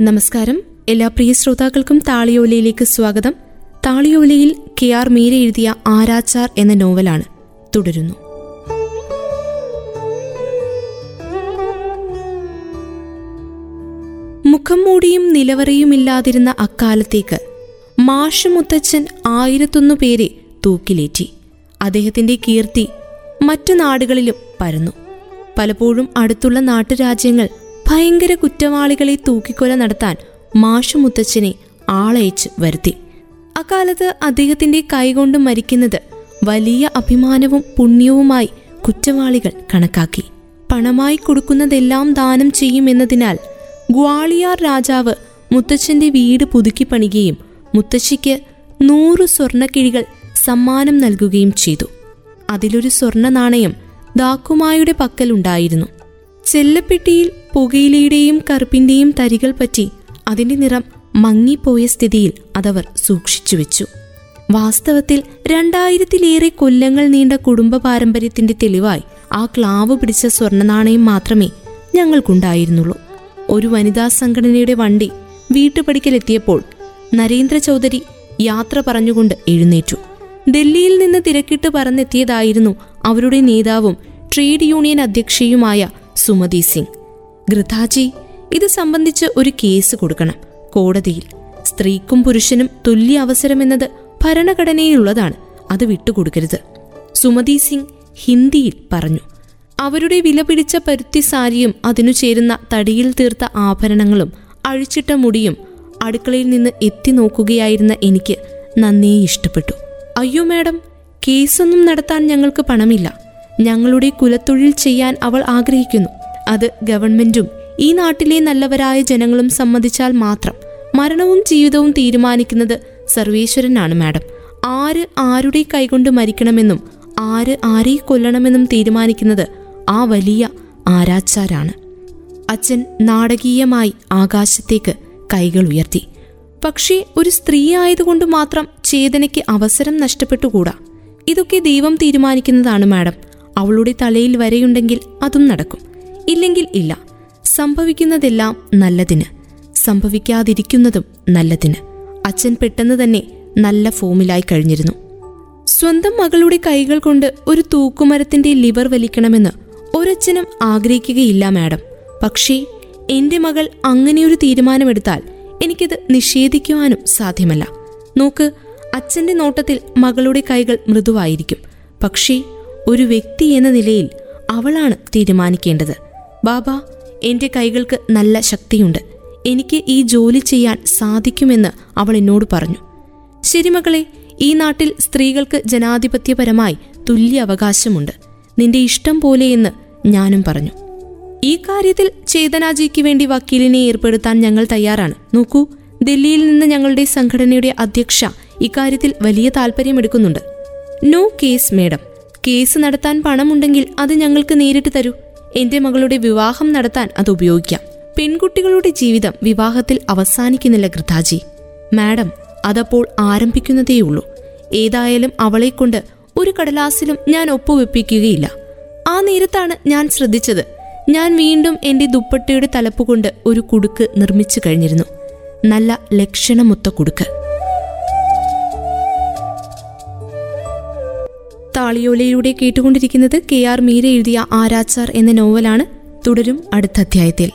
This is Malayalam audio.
നമസ്കാരം. എല്ലാ പ്രിയ ശ്രോതാക്കൾക്കും താളിയോലയിലേക്ക് സ്വാഗതം. താളിയോലയിൽ കെ ആർ മീര എഴുതിയ ആരാച്ചാർ എന്ന നോവലാണ് തുടരുന്നു. മുഖം മൂടിയും നിലവറയുമില്ലാതിരുന്ന അക്കാലത്തേക്ക് മാഷമുത്തച്ഛൻ ആയിരത്തൊന്നു പേരെ തൂക്കിലേറ്റി. അദ്ദേഹത്തിന്റെ കീർത്തി മറ്റു നാടുകളിലും പരന്നു. പലപ്പോഴും അടുത്തുള്ള നാട്ടുരാജ്യങ്ങൾ ഭയങ്കര കുറ്റവാളികളെ തൂക്കിക്കൊല നടത്താൻ മാഷു മുത്തച്ഛനെ ആളയച്ച് വരുത്തി. അക്കാലത്ത് അദ്ദേഹത്തിന്റെ കൈകൊണ്ട് മരിക്കുന്നത് വലിയ അഭിമാനവും പുണ്യവുമായി കുറ്റവാളികൾ കണക്കാക്കി. പണമായി കൊടുക്കുന്നതെല്ലാം ദാനം ചെയ്യുമെന്നതിനാൽ ഗ്വാളിയാർ രാജാവ് മുത്തച്ഛന്റെ വീട് പുതുക്കി പണിയുകയും മുത്തശ്ശിക്ക് നൂറ് സ്വർണക്കിഴികൾ സമ്മാനം നൽകുകയും ചെയ്തു. അതിലൊരു സ്വർണ നാണയം ദാക്കുമായുടെ പക്കലുണ്ടായിരുന്നു. ചെല്ലപ്പെട്ടിയിൽ പുകയിലയുടെയും കറുപ്പിന്റെയും തരികൾ പറ്റി അതിന്റെ നിറം മങ്ങിപ്പോയ സ്ഥിതിയിൽ അതവർ സൂക്ഷിച്ചു വെച്ചു. വാസ്തവത്തിൽ രണ്ടായിരത്തിലേറെ കൊല്ലങ്ങൾ നീണ്ട കുടുംബ പാരമ്പര്യത്തിന്റെ തെളിവായി ആ ക്ലാവ് പിടിച്ച സ്വർണനാണയം മാത്രമേ ഞങ്ങൾക്കുണ്ടായിരുന്നുള്ളൂ. ഒരു വനിതാ സംഘടനയുടെ വണ്ടി വീട്ടുപടിക്കലെത്തിയപ്പോൾ നരേന്ദ്ര ചൗധരി യാത്ര പറഞ്ഞുകൊണ്ട് എഴുന്നേറ്റു. ഡൽഹിയിൽ നിന്ന് തിരക്കിട്ട് പറന്നെത്തിയതായിരുന്നു അവരുടെ നേതാവും ട്രേഡ് യൂണിയൻ അധ്യക്ഷയുമായ സുമതി സിംഗ്. ഗൃഥാജി ഇത് സംബന്ധിച്ച് ഒരു കേസ് കൊടുക്കണം. കോടതിയിൽ സ്ത്രീക്കും പുരുഷനും തുല്യ അവസരം അവസരമെന്നത് ഭരണഘടനയിലുള്ളതാണ്. അത് വിട്ടുകൊടുക്കരുത്. സുമതി സിംഗ് ഹിന്ദിയിൽ പറഞ്ഞു. അവരുടെ വില പിടിച്ച പരുത്തി സാരിയും അതിനു ചേരുന്ന തടിയിൽ തീർത്ത ആഭരണങ്ങളും അഴിച്ചിട്ട മുടിയും അടുക്കളയിൽ നിന്ന് എത്തി നോക്കുകയായിരുന്ന എനിക്ക് നന്നേ ഇഷ്ടപ്പെട്ടു. അയ്യോ മാഡം കേസൊന്നും നടത്താൻ ഞങ്ങൾക്ക് പണമില്ല. ഞങ്ങളുടെ കുലത്തൊഴിൽ ചെയ്യാൻ അവൾ ആഗ്രഹിക്കുന്നു. അത് ഗവൺമെന്റും ഈ നാട്ടിലെ നല്ലവരായ ജനങ്ങളും സമ്മതിച്ചാൽ മാത്രം. മരണവും ജീവിതവും തീരുമാനിക്കുന്നത് സർവേശ്വരനാണ് മാഡം. ആര് ആരുടെ കൈകൊണ്ട് മരിക്കണമെന്നും ആര് ആരെ കൊല്ലണമെന്നും തീരുമാനിക്കുന്നത് ആ വലിയ ആരാച്ചാരാണ്. അച്ഛൻ നാടകീയമായി ആകാശത്തേക്ക് കൈകൾ ഉയർത്തി. പക്ഷേ ഒരു സ്ത്രീ ആയതുകൊണ്ട് മാത്രം ചേതനയ്ക്ക് അവസരം നഷ്ടപ്പെട്ടുകൂടാ? ഇതൊക്കെ ദൈവം തീരുമാനിക്കുന്നതാണ് മാഡം. അവളുടെ തലയിൽ വരെയുണ്ടെങ്കിൽ അതും നടക്കും. ഇല്ലെങ്കിൽ ഇല്ല. സംഭവിക്കുന്നതെല്ലാം നല്ലതിന്. സംഭവിക്കാതിരിക്കുന്നതും നല്ലതിന്. അച്ഛൻ പെട്ടെന്ന് തന്നെ നല്ല ഫോമിലായി കഴിഞ്ഞിരുന്നു. സ്വന്തം മകളുടെ കൈകൾ കൊണ്ട് ഒരു തൂക്കുമരത്തിന്റെ ലിവർ വലിക്കണമെന്ന് ഒരച്ഛനും ആഗ്രഹിക്കുകയില്ല മാഡം. പക്ഷേ എന്റെ മകൾ അങ്ങനെയൊരു തീരുമാനമെടുത്താൽ എനിക്കത് നിഷേധിക്കുവാനും സാധ്യമല്ല. നോക്ക് അച്ഛന്റെ നോട്ടത്തിൽ മകളുടെ കൈകൾ മൃദുവായിരിക്കും. പക്ഷേ ഒരു വ്യക്തി എന്ന നിലയിൽ അവളാണ് തീരുമാനിക്കേണ്ടത്. ബാബ എന്റെ കൈകൾക്ക് നല്ല ശക്തിയുണ്ട്. എനിക്ക് ഈ ജോലി ചെയ്യാൻ സാധിക്കുമെന്ന് അവൾ എന്നോട് പറഞ്ഞു. ശരി മകളെ ഈ നാട്ടിൽ സ്ത്രീകൾക്ക് ജനാധിപത്യപരമായി തുല്യ അവകാശമുണ്ട്. നിന്റെ ഇഷ്ടം പോലെയെന്ന് ഞാനും പറഞ്ഞു. ഈ കാര്യത്തിൽ ചേതനാജിക്ക് വേണ്ടി വക്കീലിനെ ഏർപ്പെടുത്താൻ ഞങ്ങൾ തയ്യാറാണ്. നോക്കൂ ഡൽഹിയിൽ നിന്ന് ഞങ്ങളുടെ സംഘടനയുടെ അധ്യക്ഷ ഇക്കാര്യത്തിൽ വലിയ താല്പര്യമെടുക്കുന്നുണ്ട് നോ കേസ് മേഡം. കേസ് നടത്താൻ പണമുണ്ടെങ്കിൽ അത് ഞങ്ങൾക്ക് നേരിട്ട് തരൂ. എന്റെ മകളുടെ വിവാഹം നടത്താൻ അത് ഉപയോഗിക്കാം. പെൺകുട്ടികളുടെ ജീവിതം വിവാഹത്തിൽ അവസാനിക്കുന്നില്ല ഗൃതാജി മാഡം അതപ്പോൾ ആരംഭിക്കുന്നതേയുള്ളൂ. ഏതായാലും അവളെക്കൊണ്ട് ഒരു കടലാസിലും ഞാൻ ഒപ്പുവെപ്പിക്കുകയില്ല. ആ നേരത്താണ് ഞാൻ ശ്രദ്ധിച്ചത്. ഞാൻ വീണ്ടും എന്റെ ദുപ്പട്ടയുടെ തലപ്പുകൊണ്ട് ഒരു കുടുക്ക് നിർമ്മിച്ചു കഴിഞ്ഞിരുന്നു. നല്ല ലക്ഷണമൊത്ത കുടുക്ക്. താളിയോലയിലൂടെ കേട്ടുകൊണ്ടിരിക്കുന്നത് കെ ആർ മീര എഴുതിയ ആരാച്ചാർ എന്ന നോവലാണ്. തുടരും അടുത്ത അധ്യായത്തിൽ.